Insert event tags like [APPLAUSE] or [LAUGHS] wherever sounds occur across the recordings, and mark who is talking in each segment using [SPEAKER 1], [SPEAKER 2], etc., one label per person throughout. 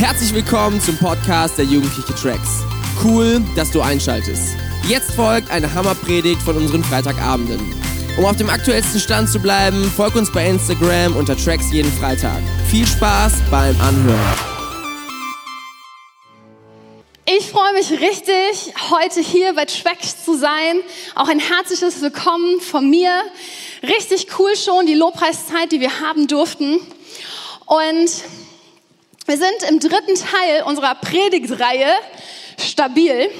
[SPEAKER 1] Herzlich willkommen zum Podcast der Jugendliche Tracks. Cool, dass du einschaltest. Jetzt folgt eine Hammerpredigt von unseren Freitagabenden. Um auf dem aktuellsten Stand zu bleiben, folg uns bei Instagram unter Tracks jeden Freitag. Viel Spaß beim Anhören.
[SPEAKER 2] Ich freue mich richtig, heute hier bei Tracks zu sein. Auch ein herzliches Willkommen von mir. Richtig cool schon die Lobpreiszeit, die wir haben durften. Und wir sind im dritten Teil unserer Predigtreihe stabil.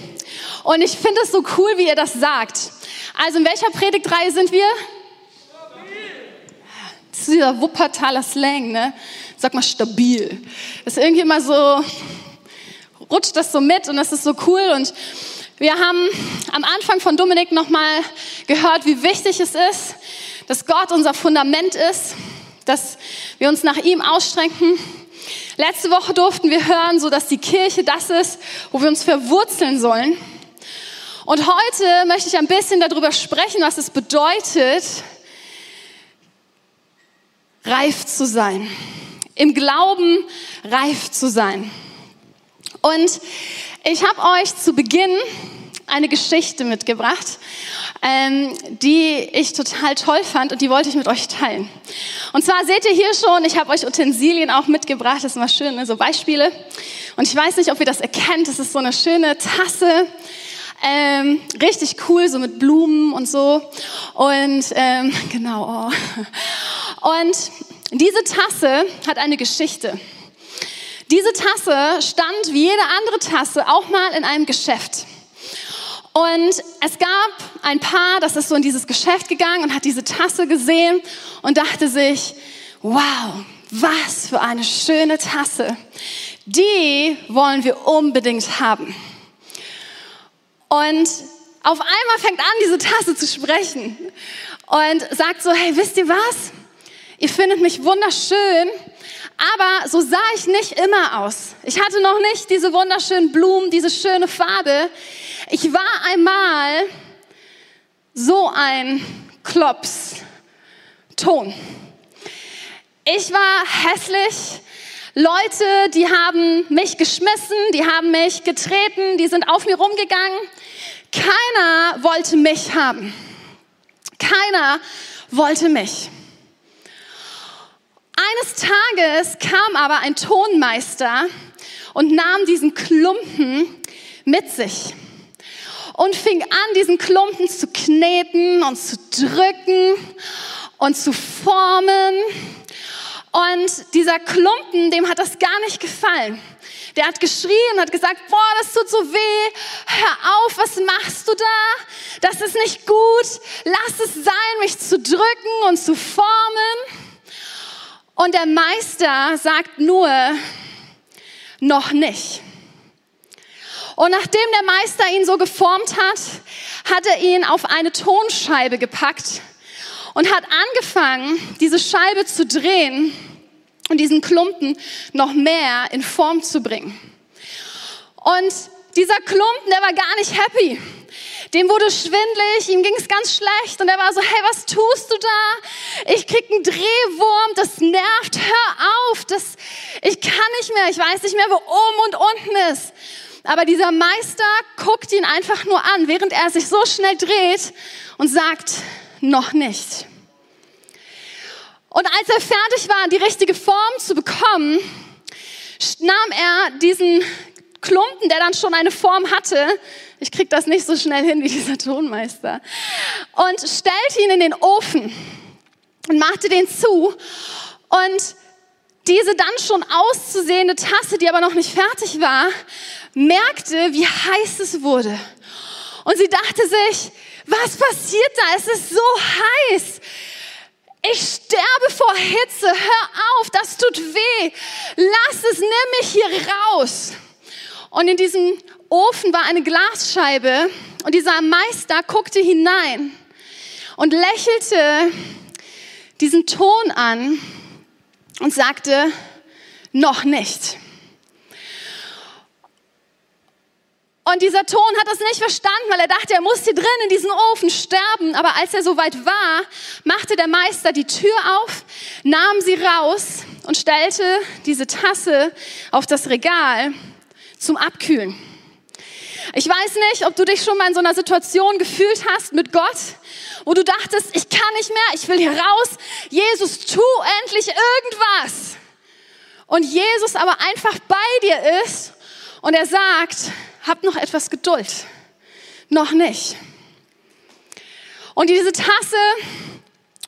[SPEAKER 2] Und ich finde es so cool, wie ihr das sagt. Also in welcher Predigtreihe sind wir? Stabil. Das ist dieser Wuppertaler Slang, ne? Sag mal stabil. Das ist irgendwie immer so, rutscht das so mit und das ist so cool. Und wir haben am Anfang von Dominik nochmal gehört, wie wichtig es ist, dass Gott unser Fundament ist, dass wir uns nach ihm ausstrecken Letzte Woche durften wir hören, so dass die Kirche das ist, wo wir uns verwurzeln sollen. Und heute möchte ich ein bisschen darüber sprechen, was es bedeutet, reif zu sein. Im Glauben reif zu sein. Und ich habe euch zu Beginn eine Geschichte mitgebracht, ähm, die ich total toll fand und die wollte ich mit euch teilen. Und zwar seht ihr hier schon, ich habe euch Utensilien auch mitgebracht, das ist immer schön, ne? so Beispiele. Und ich weiß nicht, ob ihr das erkennt, das ist so eine schöne Tasse. Ähm, richtig cool, so mit Blumen und so. Und ähm, [LAUGHS] genau. Oh. Und diese Tasse hat eine Geschichte. Diese Tasse stand wie jede andere Tasse auch mal in einem Geschäft. Und es gab ein Paar, das ist so in dieses Geschäft gegangen und hat diese Tasse gesehen und dachte sich, wow, was für eine schöne Tasse. Die wollen wir unbedingt haben. Und auf einmal fängt an, diese Tasse zu sprechen und sagt so, hey, wisst ihr was? Ihr findet mich wunderschön, aber so sah ich nicht immer aus. Ich hatte noch nicht diese wunderschönen Blumen, diese schöne Farbe. Ich war einmal so ein Klops-Ton. Ich war hässlich. Leute, die haben mich geschmissen, die haben mich getreten, die sind auf mir rumgegangen. Keiner wollte mich haben. Keiner wollte mich. Eines Tages kam aber ein Tonmeister und nahm diesen Klumpen mit sich und fing an, diesen Klumpen zu kneten und zu drücken und zu formen. Und dieser Klumpen, dem hat das gar nicht gefallen. Der hat geschrien hat gesagt, boah, das tut so weh, hör auf, was machst du da? Das ist nicht gut, lass es sein, mich zu drücken und zu formen. Und der Meister sagt nur, noch nicht. Und nachdem der Meister ihn so geformt hat, hat er ihn auf eine Tonscheibe gepackt und hat angefangen, diese Scheibe zu drehen und diesen Klumpen noch mehr in Form zu bringen. Und dieser Klumpen, der war gar nicht happy. Dem wurde schwindlig, ihm ging es ganz schlecht und er war so, hey, was tust du da? Ich krieg einen Drehwurm, das nervt, hör auf, das, ich kann nicht mehr, ich weiß nicht mehr, wo oben und unten ist. Aber dieser Meister guckt ihn einfach nur an, während er sich so schnell dreht und sagt, noch nicht. Und als er fertig war, die richtige Form zu bekommen, nahm er diesen Klumpen, der dann schon eine Form hatte, ich krieg das nicht so schnell hin wie dieser Tonmeister, und stellte ihn in den Ofen und machte den zu. Und diese dann schon auszusehende Tasse, die aber noch nicht fertig war, merkte, wie heiß es wurde. Und sie dachte sich, was passiert da? Es ist so heiß. Ich sterbe vor Hitze. Hör auf, das tut weh. Lass es, nimm mich hier raus. Und in diesem Ofen war eine Glasscheibe und dieser Meister guckte hinein und lächelte diesen Ton an und sagte, noch nicht. Und dieser Ton hat das nicht verstanden, weil er dachte, er muss hier drin in diesem Ofen sterben. Aber als er soweit war, machte der Meister die Tür auf, nahm sie raus und stellte diese Tasse auf das Regal zum Abkühlen. Ich weiß nicht, ob du dich schon mal in so einer Situation gefühlt hast mit Gott, wo du dachtest, ich kann nicht mehr, ich will hier raus. Jesus, tu endlich irgendwas. Und Jesus aber einfach bei dir ist und er sagt, hab noch etwas Geduld. Noch nicht. Und diese Tasse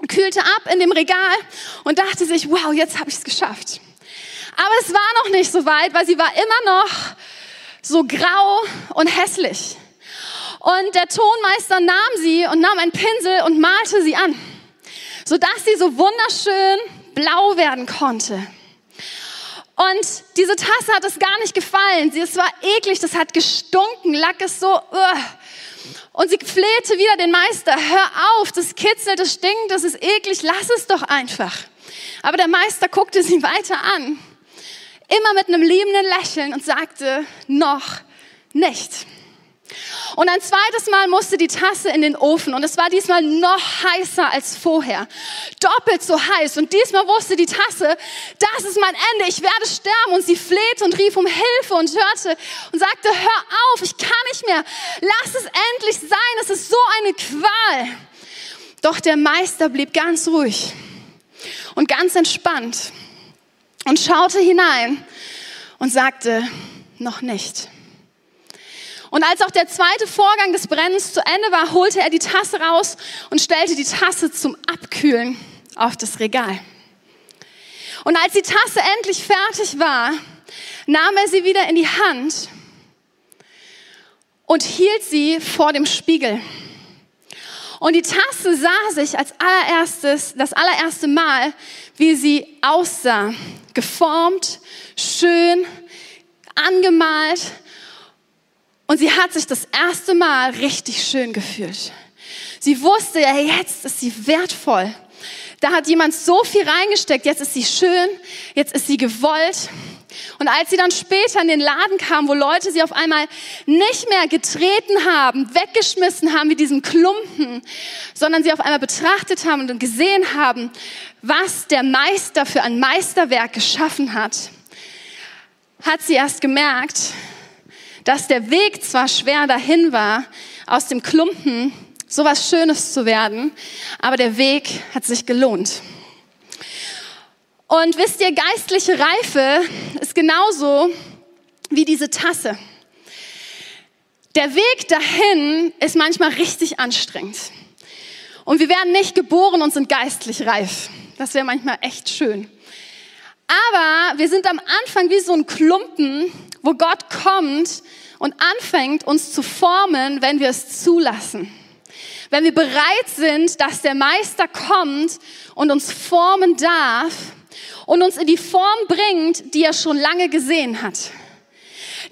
[SPEAKER 2] kühlte ab in dem Regal und dachte sich, wow, jetzt habe ich es geschafft. Aber es war noch nicht so weit, weil sie war immer noch so grau und hässlich. Und der Tonmeister nahm sie und nahm einen Pinsel und malte sie an, sodass sie so wunderschön blau werden konnte. Und diese Tasse hat es gar nicht gefallen. Sie, es war eklig, das hat gestunken, lag es so. Uh. Und sie flehte wieder den Meister, hör auf, das kitzelt, das stinkt, das ist eklig, lass es doch einfach. Aber der Meister guckte sie weiter an, immer mit einem liebenden Lächeln und sagte, noch nicht. Und ein zweites Mal musste die Tasse in den Ofen und es war diesmal noch heißer als vorher. Doppelt so heiß. Und diesmal wusste die Tasse, das ist mein Ende, ich werde sterben. Und sie flehte und rief um Hilfe und hörte und sagte, hör auf, ich kann nicht mehr. Lass es endlich sein, es ist so eine Qual. Doch der Meister blieb ganz ruhig und ganz entspannt und schaute hinein und sagte, noch nicht. Und als auch der zweite Vorgang des Brennens zu Ende war, holte er die Tasse raus und stellte die Tasse zum Abkühlen auf das Regal. Und als die Tasse endlich fertig war, nahm er sie wieder in die Hand und hielt sie vor dem Spiegel. Und die Tasse sah sich als allererstes, das allererste Mal, wie sie aussah. Geformt, schön, angemalt und sie hat sich das erste Mal richtig schön gefühlt. Sie wusste, ja, jetzt ist sie wertvoll. Da hat jemand so viel reingesteckt. Jetzt ist sie schön. Jetzt ist sie gewollt. Und als sie dann später in den Laden kam, wo Leute sie auf einmal nicht mehr getreten haben, weggeschmissen haben wie diesen Klumpen, sondern sie auf einmal betrachtet haben und gesehen haben, was der Meister für ein Meisterwerk geschaffen hat, hat sie erst gemerkt, dass der Weg zwar schwer dahin war, aus dem Klumpen so was Schönes zu werden, aber der Weg hat sich gelohnt. Und wisst ihr, geistliche Reife ist genauso wie diese Tasse. Der Weg dahin ist manchmal richtig anstrengend. Und wir werden nicht geboren und sind geistlich reif. Das wäre manchmal echt schön. Aber wir sind am Anfang wie so ein Klumpen, wo Gott kommt und anfängt, uns zu formen, wenn wir es zulassen. Wenn wir bereit sind, dass der Meister kommt und uns formen darf und uns in die Form bringt, die er schon lange gesehen hat.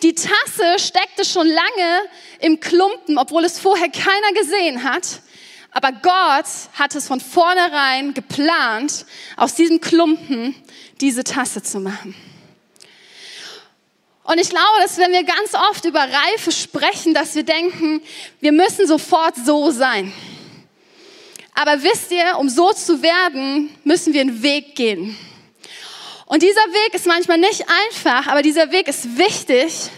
[SPEAKER 2] Die Tasse steckte schon lange im Klumpen, obwohl es vorher keiner gesehen hat. Aber Gott hat es von vornherein geplant, aus diesem Klumpen diese Tasse zu machen. Und ich glaube, dass wenn wir ganz oft über Reife sprechen, dass wir denken, wir müssen sofort so sein. Aber wisst ihr, um so zu werden, müssen wir einen Weg gehen. Und dieser Weg ist manchmal nicht einfach, aber dieser Weg ist wichtig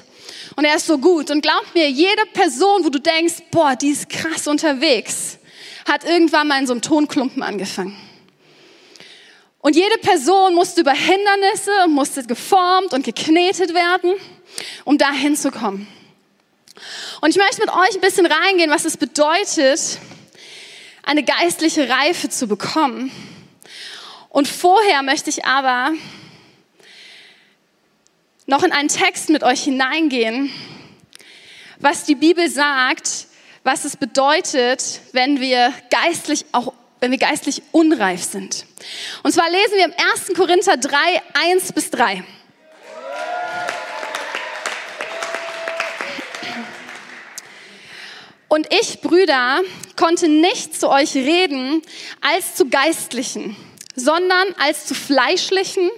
[SPEAKER 2] und er ist so gut. Und glaubt mir, jede Person, wo du denkst, boah, die ist krass unterwegs, hat irgendwann mal in so einem Tonklumpen angefangen. Und jede Person musste über Hindernisse, musste geformt und geknetet werden, um da hinzukommen. Und ich möchte mit euch ein bisschen reingehen, was es bedeutet, eine geistliche Reife zu bekommen. Und vorher möchte ich aber noch in einen Text mit euch hineingehen, was die Bibel sagt, was es bedeutet, wenn wir geistlich auch wenn wir geistlich unreif sind. Und zwar lesen wir im 1. Korinther 3, 1 bis 3. Und ich, Brüder, konnte nicht zu euch reden als zu Geistlichen, sondern als zu Fleischlichen,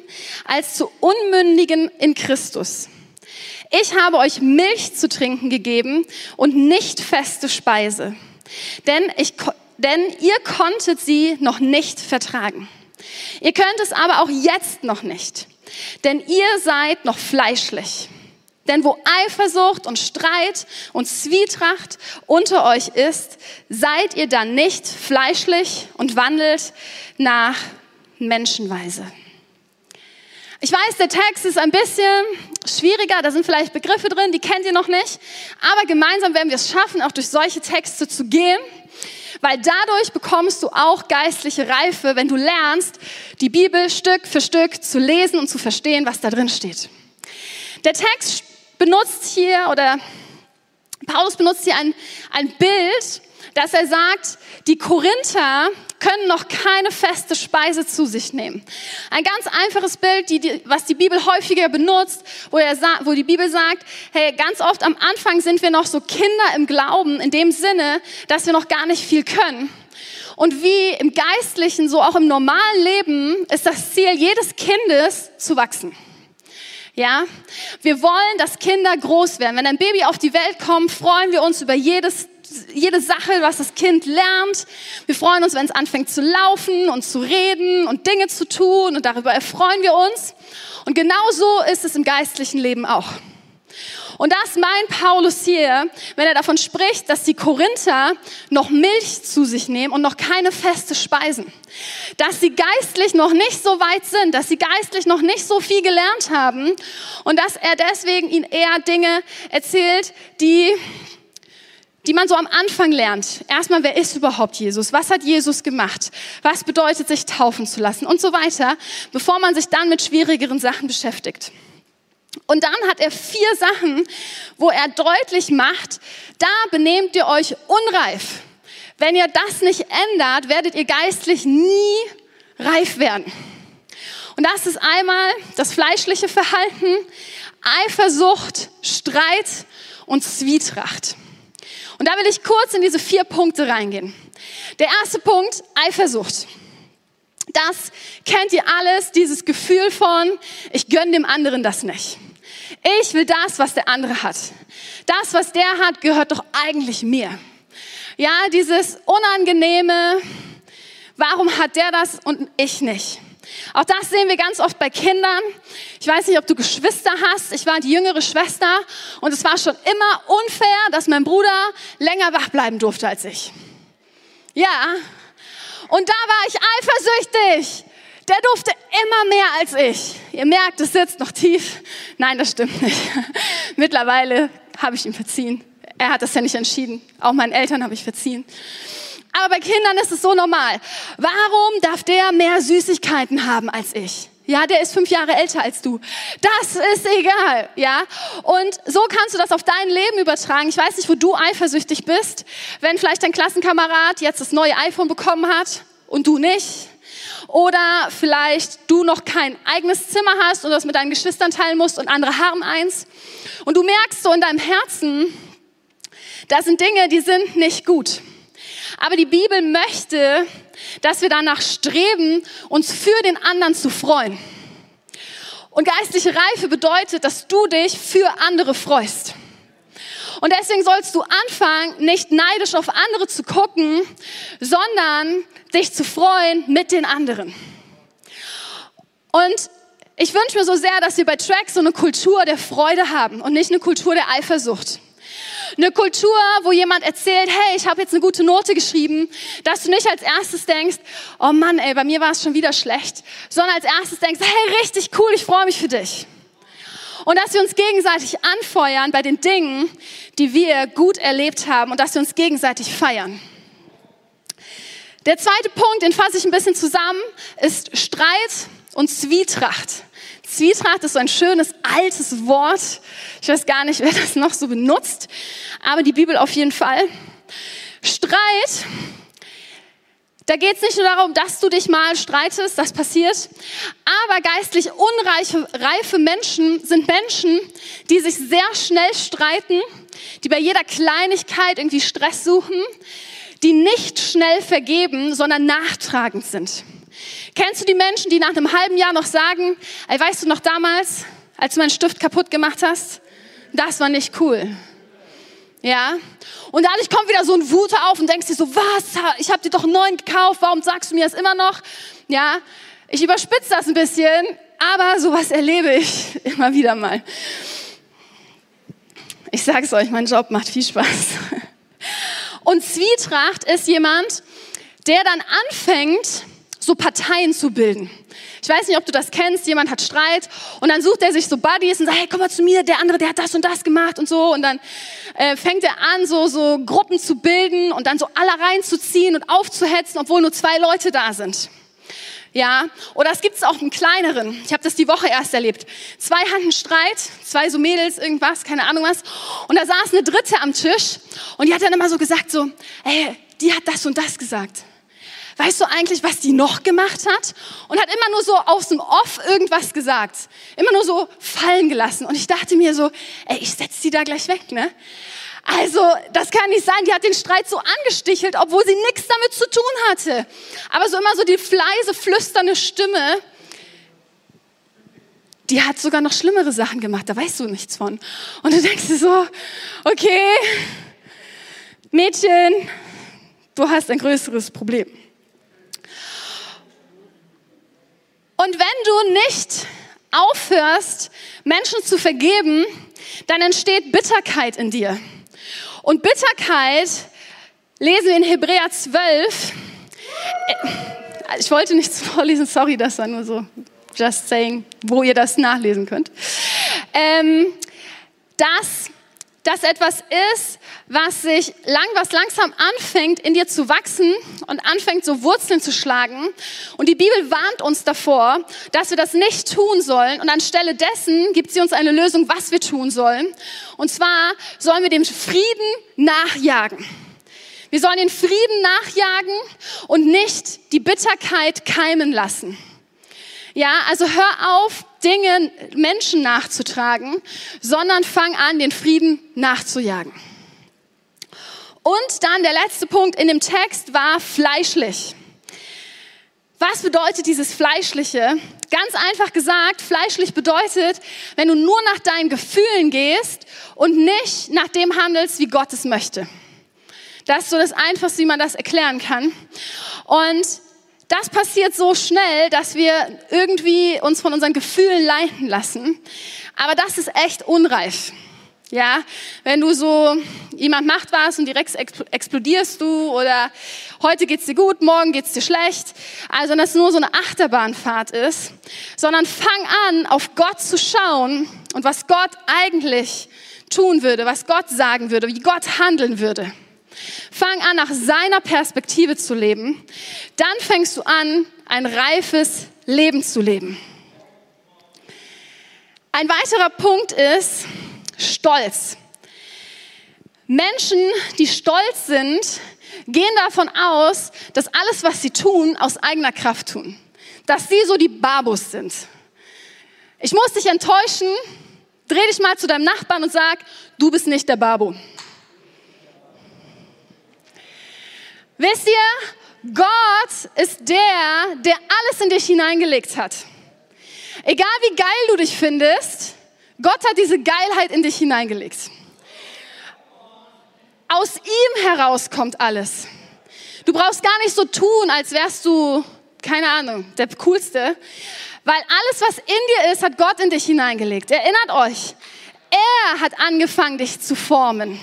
[SPEAKER 2] als zu Unmündigen in Christus. Ich habe euch Milch zu trinken gegeben und nicht feste Speise. Denn ich, denn ihr konntet sie noch nicht vertragen. Ihr könnt es aber auch jetzt noch nicht, denn ihr seid noch fleischlich. Denn wo Eifersucht und Streit und Zwietracht unter euch ist, seid ihr dann nicht fleischlich und wandelt nach Menschenweise. Ich weiß, der Text ist ein bisschen schwieriger, da sind vielleicht Begriffe drin, die kennt ihr noch nicht, aber gemeinsam werden wir es schaffen, auch durch solche Texte zu gehen, weil dadurch bekommst du auch geistliche Reife, wenn du lernst, die Bibel Stück für Stück zu lesen und zu verstehen, was da drin steht. Der Text benutzt hier oder Paulus benutzt hier ein, ein Bild, dass er sagt, die Korinther können noch keine feste Speise zu sich nehmen. Ein ganz einfaches Bild, die, die, was die Bibel häufiger benutzt, wo, er, wo die Bibel sagt, hey, ganz oft am Anfang sind wir noch so Kinder im Glauben, in dem Sinne, dass wir noch gar nicht viel können. Und wie im Geistlichen, so auch im normalen Leben, ist das Ziel jedes Kindes zu wachsen. Ja, wir wollen, dass Kinder groß werden. Wenn ein Baby auf die Welt kommt, freuen wir uns über jedes jede Sache, was das Kind lernt. Wir freuen uns, wenn es anfängt zu laufen und zu reden und Dinge zu tun und darüber erfreuen wir uns. Und genau so ist es im geistlichen Leben auch. Und das meint Paulus hier, wenn er davon spricht, dass die Korinther noch Milch zu sich nehmen und noch keine feste Speisen. Dass sie geistlich noch nicht so weit sind, dass sie geistlich noch nicht so viel gelernt haben und dass er deswegen ihnen eher Dinge erzählt, die die man so am Anfang lernt. Erstmal, wer ist überhaupt Jesus? Was hat Jesus gemacht? Was bedeutet sich taufen zu lassen? Und so weiter, bevor man sich dann mit schwierigeren Sachen beschäftigt. Und dann hat er vier Sachen, wo er deutlich macht, da benehmt ihr euch unreif. Wenn ihr das nicht ändert, werdet ihr geistlich nie reif werden. Und das ist einmal das fleischliche Verhalten, Eifersucht, Streit und Zwietracht. Und da will ich kurz in diese vier Punkte reingehen. Der erste Punkt, Eifersucht. Das kennt ihr alles, dieses Gefühl von, ich gönne dem anderen das nicht. Ich will das, was der andere hat. Das, was der hat, gehört doch eigentlich mir. Ja, dieses unangenehme, warum hat der das und ich nicht? Auch das sehen wir ganz oft bei Kindern. Ich weiß nicht, ob du Geschwister hast. Ich war die jüngere Schwester und es war schon immer unfair, dass mein Bruder länger wach bleiben durfte als ich. Ja, und da war ich eifersüchtig. Der durfte immer mehr als ich. Ihr merkt, es sitzt noch tief. Nein, das stimmt nicht. [LAUGHS] Mittlerweile habe ich ihm verziehen. Er hat das ja nicht entschieden. Auch meinen Eltern habe ich verziehen. Aber bei Kindern ist es so normal. Warum darf der mehr Süßigkeiten haben als ich? Ja, der ist fünf Jahre älter als du. Das ist egal, ja. Und so kannst du das auf dein Leben übertragen. Ich weiß nicht, wo du eifersüchtig bist, wenn vielleicht dein Klassenkamerad jetzt das neue iPhone bekommen hat und du nicht. Oder vielleicht du noch kein eigenes Zimmer hast und das mit deinen Geschwistern teilen musst und andere haben eins. Und du merkst so in deinem Herzen, da sind Dinge, die sind nicht gut. Aber die Bibel möchte, dass wir danach streben, uns für den anderen zu freuen. Und geistliche Reife bedeutet, dass du dich für andere freust. Und deswegen sollst du anfangen, nicht neidisch auf andere zu gucken, sondern dich zu freuen mit den anderen. Und ich wünsche mir so sehr, dass wir bei Tracks so eine Kultur der Freude haben und nicht eine Kultur der Eifersucht. Eine Kultur, wo jemand erzählt, hey, ich habe jetzt eine gute Note geschrieben, dass du nicht als erstes denkst, oh Mann, ey, bei mir war es schon wieder schlecht, sondern als erstes denkst, hey, richtig cool, ich freue mich für dich. Und dass wir uns gegenseitig anfeuern bei den Dingen, die wir gut erlebt haben und dass wir uns gegenseitig feiern. Der zweite Punkt, den fasse ich ein bisschen zusammen, ist Streit und Zwietracht. Zwietracht ist so ein schönes altes Wort. Ich weiß gar nicht, wer das noch so benutzt, aber die Bibel auf jeden Fall. Streit, da geht es nicht nur darum, dass du dich mal streitest, das passiert, aber geistlich unreife reife Menschen sind Menschen, die sich sehr schnell streiten, die bei jeder Kleinigkeit irgendwie Stress suchen, die nicht schnell vergeben, sondern nachtragend sind. Kennst du die Menschen, die nach einem halben Jahr noch sagen, ey, weißt du noch damals, als du meinen Stift kaputt gemacht hast? Das war nicht cool. Ja? Und dadurch kommt wieder so ein Wut auf und denkst dir so, was? Ich habe dir doch neun gekauft, warum sagst du mir das immer noch? Ja? ich überspitze das ein bisschen, aber sowas erlebe ich [LAUGHS] immer wieder mal. Ich sage es euch, mein Job macht viel Spaß. [LAUGHS] Und Zwietracht ist jemand, der dann anfängt, so Parteien zu bilden. Ich weiß nicht, ob du das kennst, jemand hat Streit und dann sucht er sich so Buddies und sagt, hey, komm mal zu mir, der andere, der hat das und das gemacht und so und dann äh, fängt er an, so, so Gruppen zu bilden und dann so alle reinzuziehen und aufzuhetzen, obwohl nur zwei Leute da sind. Ja, oder es gibt es auch einen kleineren. Ich habe das die Woche erst erlebt. Zwei hatten Streit, zwei so Mädels, irgendwas, keine Ahnung was. Und da saß eine dritte am Tisch und die hat dann immer so gesagt so, ey, die hat das und das gesagt weißt du eigentlich, was die noch gemacht hat? Und hat immer nur so aus dem Off irgendwas gesagt. Immer nur so fallen gelassen. Und ich dachte mir so, ey, ich setze die da gleich weg, ne? Also, das kann nicht sein. Die hat den Streit so angestichelt, obwohl sie nichts damit zu tun hatte. Aber so immer so die fleise, flüsternde Stimme, die hat sogar noch schlimmere Sachen gemacht. Da weißt du nichts von. Und du denkst dir so, okay, Mädchen, du hast ein größeres Problem. Und wenn du nicht aufhörst, Menschen zu vergeben, dann entsteht Bitterkeit in dir. Und Bitterkeit lesen wir in Hebräer 12. Äh, ich wollte nichts vorlesen, sorry, das war nur so just saying, wo ihr das nachlesen könnt. Ähm, dass das etwas ist, was sich lang, was langsam anfängt, in dir zu wachsen und anfängt, so Wurzeln zu schlagen. Und die Bibel warnt uns davor, dass wir das nicht tun sollen. Und anstelle dessen gibt sie uns eine Lösung, was wir tun sollen. Und zwar sollen wir dem Frieden nachjagen. Wir sollen den Frieden nachjagen und nicht die Bitterkeit keimen lassen. Ja, also hör auf, Dinge Menschen nachzutragen, sondern fang an, den Frieden nachzujagen. Und dann der letzte Punkt in dem Text war fleischlich. Was bedeutet dieses Fleischliche? Ganz einfach gesagt, fleischlich bedeutet, wenn du nur nach deinen Gefühlen gehst und nicht nach dem handelst, wie Gott es möchte. Das ist so das Einfachste, wie man das erklären kann. Und das passiert so schnell, dass wir irgendwie uns von unseren Gefühlen leiten lassen. Aber das ist echt unreif. Ja, wenn du so, jemand macht was und direkt explodierst du oder heute geht's dir gut, morgen geht's dir schlecht. Also, dass es nur so eine Achterbahnfahrt ist, sondern fang an, auf Gott zu schauen und was Gott eigentlich tun würde, was Gott sagen würde, wie Gott handeln würde. Fang an, nach seiner Perspektive zu leben. Dann fängst du an, ein reifes Leben zu leben. Ein weiterer Punkt ist Stolz. Menschen, die stolz sind, gehen davon aus, dass alles, was sie tun, aus eigener Kraft tun. Dass sie so die Babus sind. Ich muss dich enttäuschen, dreh dich mal zu deinem Nachbarn und sag, du bist nicht der Babu. Wisst ihr, Gott ist der, der alles in dich hineingelegt hat. Egal wie geil du dich findest, Gott hat diese Geilheit in dich hineingelegt. Aus ihm heraus kommt alles. Du brauchst gar nicht so tun, als wärst du, keine Ahnung, der Coolste, weil alles, was in dir ist, hat Gott in dich hineingelegt. Erinnert euch, er hat angefangen, dich zu formen.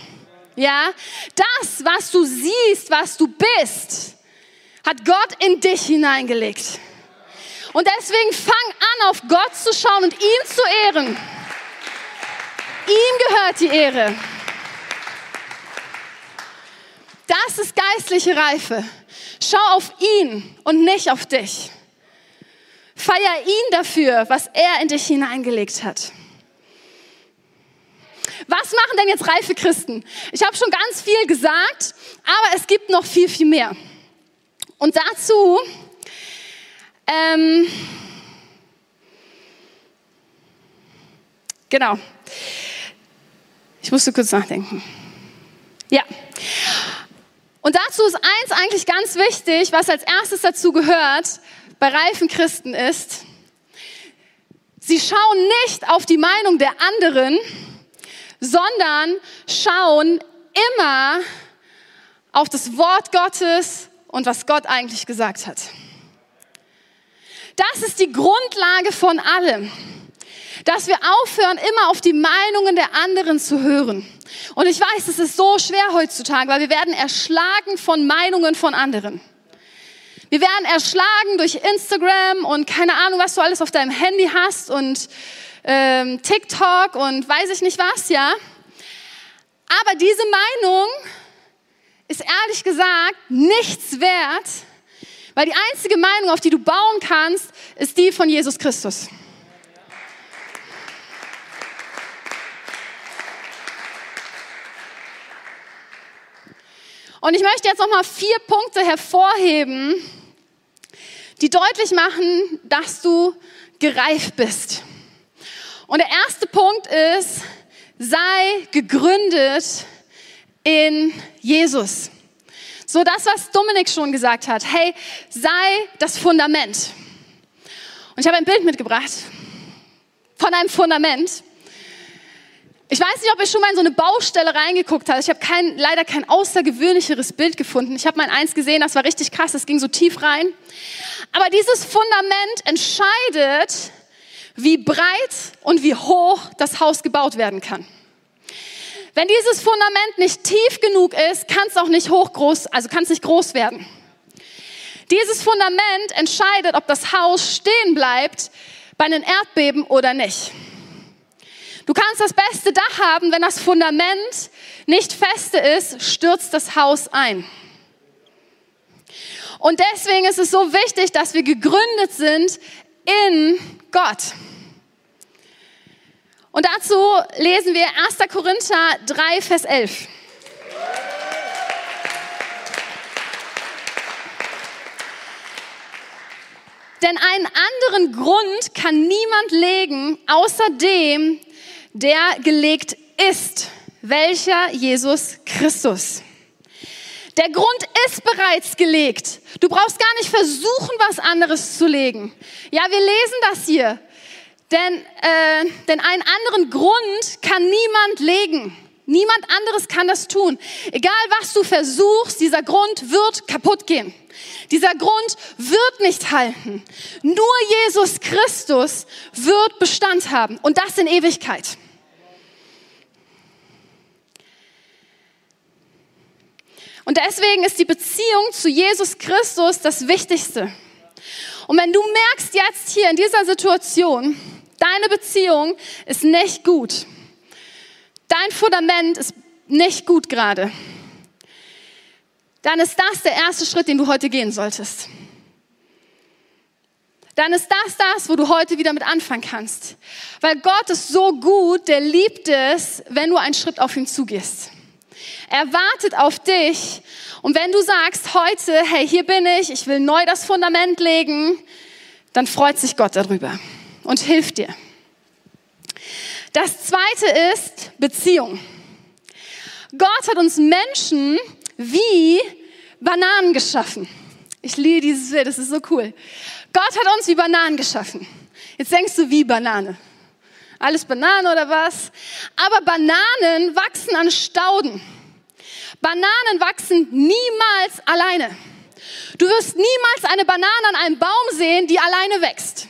[SPEAKER 2] Ja, das, was du siehst, was du bist, hat Gott in dich hineingelegt. Und deswegen fang an, auf Gott zu schauen und ihn zu ehren. Ihm gehört die Ehre. Das ist geistliche Reife. Schau auf ihn und nicht auf dich. Feier ihn dafür, was er in dich hineingelegt hat. Was machen denn jetzt reife Christen? Ich habe schon ganz viel gesagt, aber es gibt noch viel, viel mehr. Und dazu ähm, genau. Ich musste kurz nachdenken. Ja. Und dazu ist eins eigentlich ganz wichtig, was als erstes dazu gehört bei reifen Christen ist, sie schauen nicht auf die Meinung der anderen, sondern schauen immer auf das Wort Gottes und was Gott eigentlich gesagt hat. Das ist die Grundlage von allem. Dass wir aufhören, immer auf die Meinungen der anderen zu hören. Und ich weiß, es ist so schwer heutzutage, weil wir werden erschlagen von Meinungen von anderen. Wir werden erschlagen durch Instagram und keine Ahnung, was du alles auf deinem Handy hast und ähm, TikTok und weiß ich nicht was, ja. Aber diese Meinung ist ehrlich gesagt nichts wert, weil die einzige Meinung, auf die du bauen kannst, ist die von Jesus Christus. Und ich möchte jetzt noch mal vier Punkte hervorheben, die deutlich machen, dass du gereift bist. Und der erste Punkt ist, sei gegründet in Jesus. So das, was Dominik schon gesagt hat. Hey, sei das Fundament. Und ich habe ein Bild mitgebracht von einem Fundament. Ich weiß nicht, ob ihr schon mal in so eine Baustelle reingeguckt habt. Ich habe kein, leider kein außergewöhnlicheres Bild gefunden. Ich habe mal eins gesehen, das war richtig krass, das ging so tief rein. Aber dieses Fundament entscheidet, wie breit und wie hoch das Haus gebaut werden kann. Wenn dieses Fundament nicht tief genug ist, kann es auch nicht hoch groß, also kann es nicht groß werden. Dieses Fundament entscheidet, ob das Haus stehen bleibt bei einem Erdbeben oder nicht. Du kannst das beste Dach haben, wenn das Fundament nicht feste ist, stürzt das Haus ein. Und deswegen ist es so wichtig, dass wir gegründet sind in Gott. Und dazu lesen wir 1. Korinther 3, Vers 11. Denn einen anderen Grund kann niemand legen, außer dem, der gelegt ist, welcher Jesus Christus. Der Grund ist bereits gelegt. Du brauchst gar nicht versuchen, was anderes zu legen. Ja, wir lesen das hier. Denn, äh, denn einen anderen Grund kann niemand legen. Niemand anderes kann das tun. Egal was du versuchst, dieser Grund wird kaputt gehen. Dieser Grund wird nicht halten. Nur Jesus Christus wird Bestand haben und das in Ewigkeit. Und deswegen ist die Beziehung zu Jesus Christus das Wichtigste. Und wenn du merkst jetzt hier in dieser Situation, Deine Beziehung ist nicht gut. Dein Fundament ist nicht gut gerade. Dann ist das der erste Schritt, den du heute gehen solltest. Dann ist das das, wo du heute wieder mit anfangen kannst. Weil Gott ist so gut, der liebt es, wenn du einen Schritt auf ihn zugehst. Er wartet auf dich. Und wenn du sagst heute, hey, hier bin ich, ich will neu das Fundament legen, dann freut sich Gott darüber und hilft dir. Das zweite ist Beziehung. Gott hat uns Menschen wie Bananen geschaffen. Ich liebe dieses Bild, das ist so cool. Gott hat uns wie Bananen geschaffen. Jetzt denkst du, wie Banane? Alles Banane oder was? Aber Bananen wachsen an Stauden. Bananen wachsen niemals alleine. Du wirst niemals eine Banane an einem Baum sehen, die alleine wächst.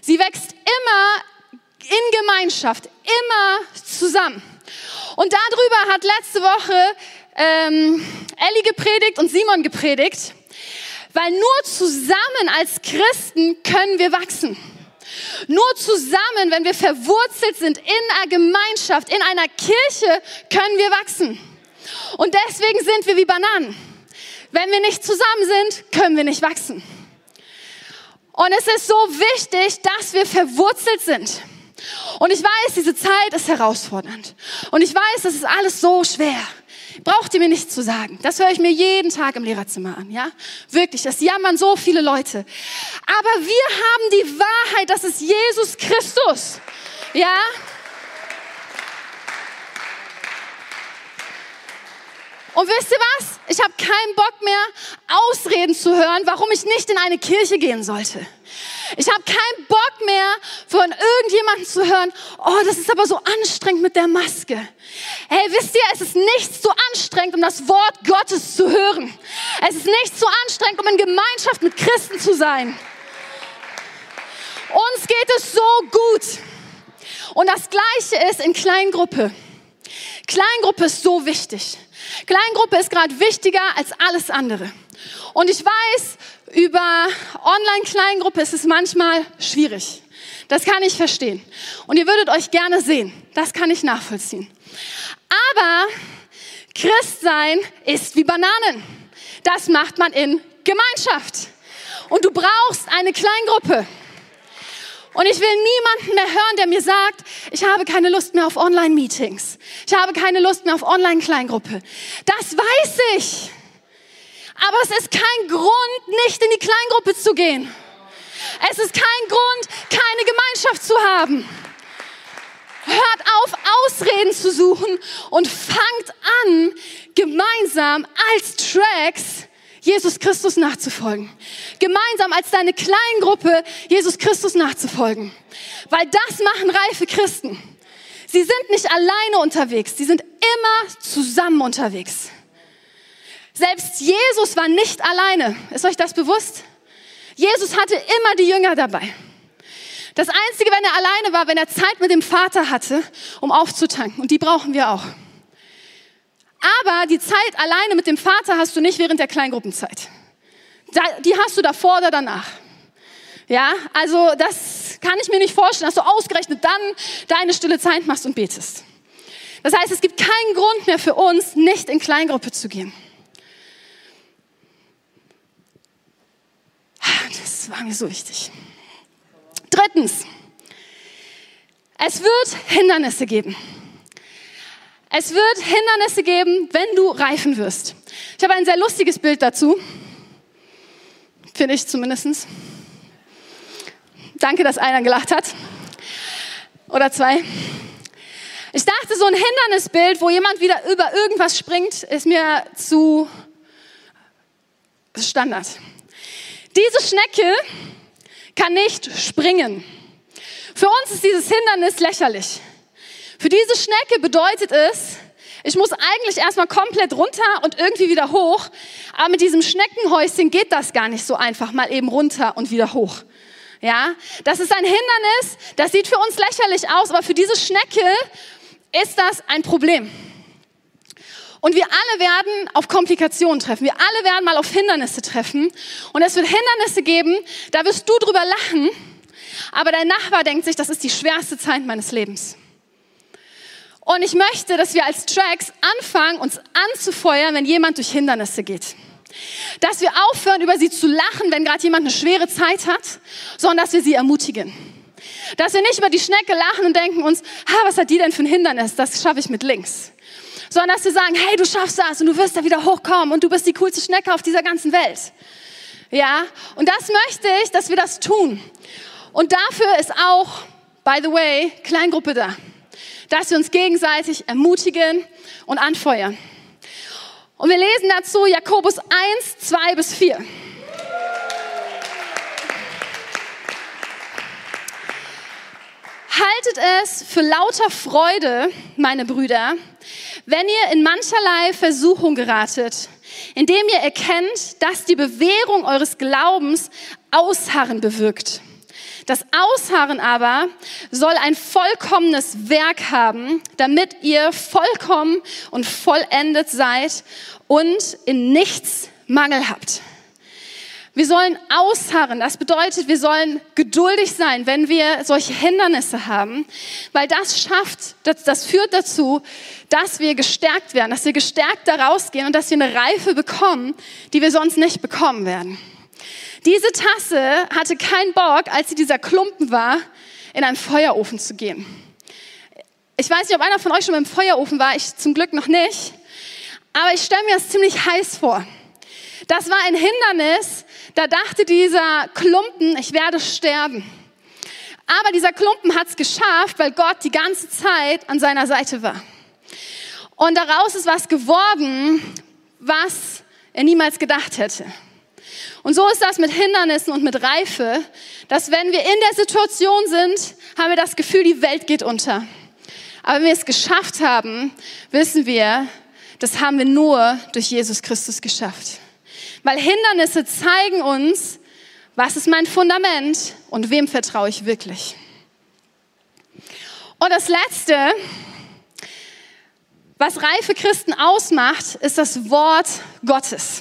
[SPEAKER 2] Sie wächst immer in Gemeinschaft, immer zusammen. Und darüber hat letzte Woche ähm, Ellie gepredigt und Simon gepredigt, weil nur zusammen als Christen können wir wachsen. Nur zusammen, wenn wir verwurzelt sind in einer Gemeinschaft, in einer Kirche, können wir wachsen. Und deswegen sind wir wie Bananen. Wenn wir nicht zusammen sind, können wir nicht wachsen. Und es ist so wichtig, dass wir verwurzelt sind. Und ich weiß, diese Zeit ist herausfordernd. Und ich weiß, das ist alles so schwer. Braucht ihr mir nicht zu sagen. Das höre ich mir jeden Tag im Lehrerzimmer an, ja? Wirklich, das jammern so viele Leute. Aber wir haben die Wahrheit, das ist Jesus Christus. Ja? Und wisst ihr was? Ich habe keinen Bock mehr, Ausreden zu hören, warum ich nicht in eine Kirche gehen sollte. Ich habe keinen Bock mehr, von irgendjemandem zu hören, oh, das ist aber so anstrengend mit der Maske. Hey, wisst ihr, es ist nicht so anstrengend, um das Wort Gottes zu hören. Es ist nicht so anstrengend, um in Gemeinschaft mit Christen zu sein. Uns geht es so gut. Und das Gleiche ist in Kleingruppe. Kleingruppe ist so wichtig. Kleingruppe ist gerade wichtiger als alles andere. Und ich weiß, über Online-Kleingruppe ist es manchmal schwierig. Das kann ich verstehen. Und ihr würdet euch gerne sehen. Das kann ich nachvollziehen. Aber Christsein ist wie Bananen. Das macht man in Gemeinschaft. Und du brauchst eine Kleingruppe. Und ich will niemanden mehr hören, der mir sagt, ich habe keine Lust mehr auf Online-Meetings. Ich habe keine Lust mehr auf Online-Kleingruppe. Das weiß ich. Aber es ist kein Grund, nicht in die Kleingruppe zu gehen. Es ist kein Grund, keine Gemeinschaft zu haben. Hört auf, Ausreden zu suchen und fangt an, gemeinsam als Tracks Jesus Christus nachzufolgen. Gemeinsam als deine Kleingruppe Jesus Christus nachzufolgen. Weil das machen reife Christen. Sie sind nicht alleine unterwegs, sie sind immer zusammen unterwegs. Selbst Jesus war nicht alleine. Ist euch das bewusst? Jesus hatte immer die Jünger dabei. Das Einzige, wenn er alleine war, wenn er Zeit mit dem Vater hatte, um aufzutanken. Und die brauchen wir auch. Aber die Zeit alleine mit dem Vater hast du nicht während der Kleingruppenzeit. Die hast du davor oder danach. Ja, also das kann ich mir nicht vorstellen, dass du ausgerechnet dann deine stille Zeit machst und betest. Das heißt, es gibt keinen Grund mehr für uns, nicht in Kleingruppe zu gehen. War mir so wichtig. Drittens, es wird Hindernisse geben. Es wird Hindernisse geben, wenn du reifen wirst. Ich habe ein sehr lustiges Bild dazu. Finde ich zumindest. Danke, dass einer gelacht hat. Oder zwei. Ich dachte, so ein Hindernisbild, wo jemand wieder über irgendwas springt, ist mir zu Standard. Diese Schnecke kann nicht springen. Für uns ist dieses Hindernis lächerlich. Für diese Schnecke bedeutet es, ich muss eigentlich erstmal komplett runter und irgendwie wieder hoch. Aber mit diesem Schneckenhäuschen geht das gar nicht so einfach, mal eben runter und wieder hoch. Ja, das ist ein Hindernis, das sieht für uns lächerlich aus, aber für diese Schnecke ist das ein Problem. Und wir alle werden auf Komplikationen treffen. Wir alle werden mal auf Hindernisse treffen. Und es wird Hindernisse geben, da wirst du drüber lachen, aber dein Nachbar denkt sich, das ist die schwerste Zeit meines Lebens. Und ich möchte, dass wir als Tracks anfangen, uns anzufeuern, wenn jemand durch Hindernisse geht. Dass wir aufhören, über sie zu lachen, wenn gerade jemand eine schwere Zeit hat, sondern dass wir sie ermutigen. Dass wir nicht über die Schnecke lachen und denken uns, ha, was hat die denn für ein Hindernis? Das schaffe ich mit links. Sondern dass wir sagen, hey, du schaffst das und du wirst da wieder hochkommen und du bist die coolste Schnecke auf dieser ganzen Welt. Ja, und das möchte ich, dass wir das tun. Und dafür ist auch, by the way, Kleingruppe da dass wir uns gegenseitig ermutigen und anfeuern. Und wir lesen dazu Jakobus 1, 2 bis 4. Haltet es für lauter Freude, meine Brüder, wenn ihr in mancherlei Versuchung geratet, indem ihr erkennt, dass die Bewährung eures Glaubens Ausharren bewirkt. Das Ausharren aber soll ein vollkommenes Werk haben, damit ihr vollkommen und vollendet seid und in nichts Mangel habt. Wir sollen ausharren. Das bedeutet, wir sollen geduldig sein, wenn wir solche Hindernisse haben, weil das schafft, das, das führt dazu, dass wir gestärkt werden, dass wir gestärkt da rausgehen und dass wir eine Reife bekommen, die wir sonst nicht bekommen werden. Diese Tasse hatte keinen Bock, als sie dieser Klumpen war, in einen Feuerofen zu gehen. Ich weiß nicht, ob einer von euch schon im Feuerofen war, ich zum Glück noch nicht. Aber ich stelle mir das ziemlich heiß vor. Das war ein Hindernis, da dachte dieser Klumpen, ich werde sterben. Aber dieser Klumpen hat es geschafft, weil Gott die ganze Zeit an seiner Seite war. Und daraus ist was geworden, was er niemals gedacht hätte. Und so ist das mit Hindernissen und mit Reife, dass wenn wir in der Situation sind, haben wir das Gefühl, die Welt geht unter. Aber wenn wir es geschafft haben, wissen wir, das haben wir nur durch Jesus Christus geschafft. Weil Hindernisse zeigen uns, Was ist mein Fundament und wem vertraue ich wirklich? Und das Letzte, was reife Christen ausmacht, ist das Wort Gottes.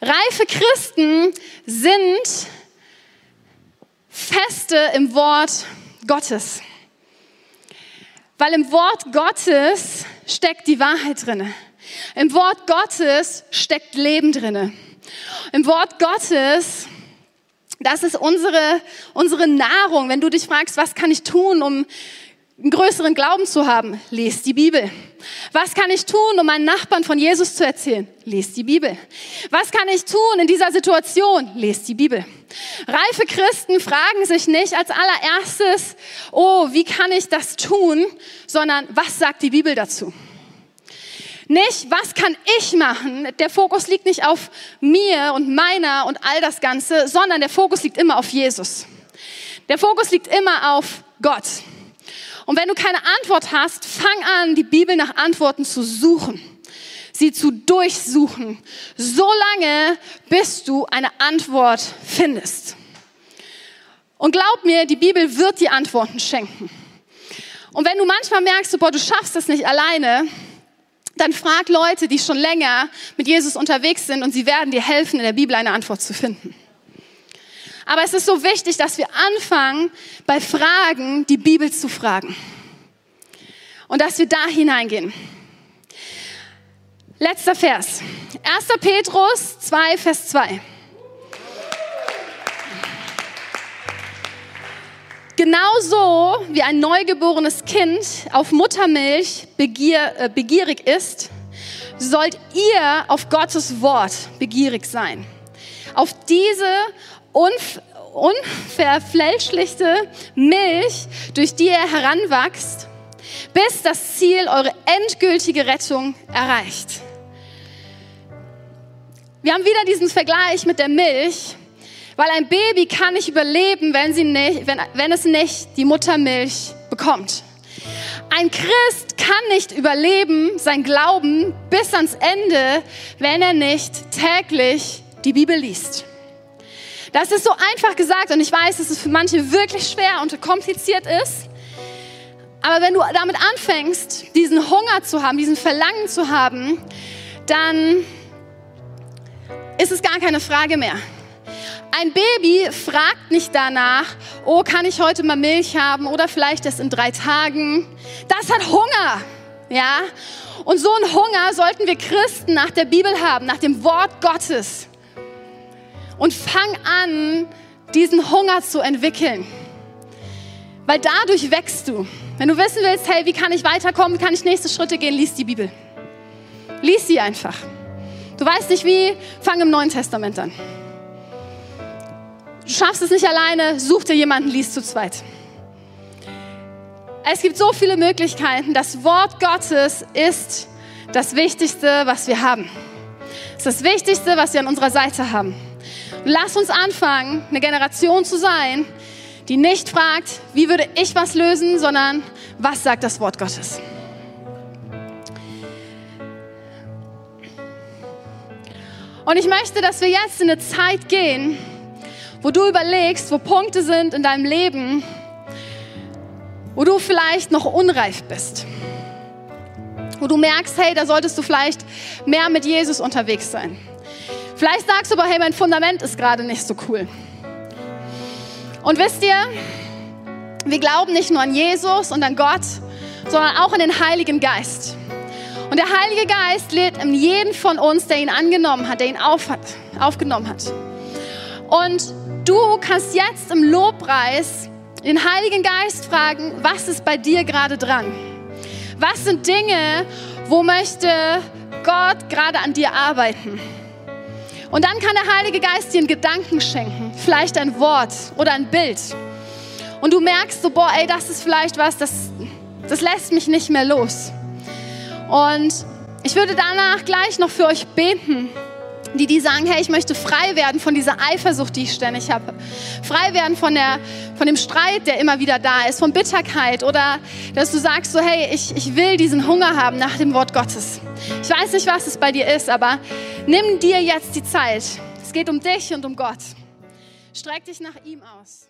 [SPEAKER 2] Reife Christen sind feste im Wort Gottes. Weil im Wort Gottes steckt die Wahrheit drinne. Im Wort Gottes steckt Leben drinne. Im Wort Gottes, das ist unsere, unsere Nahrung. Wenn du dich fragst, was kann ich tun, um einen größeren Glauben zu haben, lest die Bibel. Was kann ich tun, um meinen Nachbarn von Jesus zu erzählen? Lest die Bibel. Was kann ich tun in dieser Situation? Lest die Bibel. Reife Christen fragen sich nicht als allererstes, oh, wie kann ich das tun, sondern was sagt die Bibel dazu? Nicht, was kann ich machen? Der Fokus liegt nicht auf mir und meiner und all das Ganze, sondern der Fokus liegt immer auf Jesus. Der Fokus liegt immer auf Gott. Und wenn du keine Antwort hast, fang an, die Bibel nach Antworten zu suchen, sie zu durchsuchen, so lange, bis du eine Antwort findest. Und glaub mir, die Bibel wird die Antworten schenken. Und wenn du manchmal merkst, boah, du schaffst das nicht alleine, dann frag Leute, die schon länger mit Jesus unterwegs sind und sie werden dir helfen, in der Bibel eine Antwort zu finden. Aber es ist so wichtig, dass wir anfangen, bei Fragen die Bibel zu fragen. Und dass wir da hineingehen. Letzter Vers. 1. Petrus 2, Vers 2. Genauso wie ein neugeborenes Kind auf Muttermilch begier, äh, begierig ist, sollt ihr auf Gottes Wort begierig sein. Auf diese unf unverfälschlichte Milch, durch die ihr heranwachst, bis das Ziel eure endgültige Rettung erreicht. Wir haben wieder diesen Vergleich mit der Milch, weil ein Baby kann nicht überleben, wenn, sie nicht, wenn, wenn es nicht die Muttermilch bekommt. Ein Christ kann nicht überleben, sein Glauben bis ans Ende, wenn er nicht täglich die Bibel liest. Das ist so einfach gesagt und ich weiß, dass es für manche wirklich schwer und kompliziert ist. Aber wenn du damit anfängst, diesen Hunger zu haben, diesen Verlangen zu haben, dann ist es gar keine Frage mehr. Ein Baby fragt nicht danach, oh, kann ich heute mal Milch haben oder vielleicht erst in drei Tagen. Das hat Hunger, ja. Und so einen Hunger sollten wir Christen nach der Bibel haben, nach dem Wort Gottes und fang an, diesen Hunger zu entwickeln. Weil dadurch wächst du. Wenn du wissen willst, hey, wie kann ich weiterkommen, kann ich nächste Schritte gehen, lies die Bibel. Lies sie einfach. Du weißt nicht wie, fang im Neuen Testament an. Du schaffst es nicht alleine, such dir jemanden, lies zu zweit. Es gibt so viele Möglichkeiten. Das Wort Gottes ist das Wichtigste, was wir haben. Es ist das Wichtigste, was wir an unserer Seite haben. Lass uns anfangen, eine Generation zu sein, die nicht fragt, wie würde ich was lösen, sondern was sagt das Wort Gottes. Und ich möchte, dass wir jetzt in eine Zeit gehen, wo du überlegst, wo Punkte sind in deinem Leben, wo du vielleicht noch unreif bist. Wo du merkst, hey, da solltest du vielleicht mehr mit Jesus unterwegs sein. Vielleicht sagst du aber, hey, mein Fundament ist gerade nicht so cool. Und wisst ihr, wir glauben nicht nur an Jesus und an Gott, sondern auch an den Heiligen Geist. Und der Heilige Geist lebt in jeden von uns, der ihn angenommen hat, der ihn auf aufgenommen hat. Und du kannst jetzt im Lobpreis den Heiligen Geist fragen, was ist bei dir gerade dran? Was sind Dinge, wo möchte Gott gerade an dir arbeiten? Und dann kann der Heilige Geist dir einen Gedanken schenken, vielleicht ein Wort oder ein Bild. Und du merkst so, boah, ey, das ist vielleicht was, das, das lässt mich nicht mehr los. Und ich würde danach gleich noch für euch beten, die, die sagen, hey, ich möchte frei werden von dieser Eifersucht, die ich ständig habe. Frei werden von, der, von dem Streit, der immer wieder da ist, von Bitterkeit oder dass du sagst so, hey, ich, ich will diesen Hunger haben nach dem Wort Gottes. Ich weiß nicht, was es bei dir ist, aber nimm dir jetzt die Zeit. Es geht um dich und um Gott. Streck dich nach ihm aus.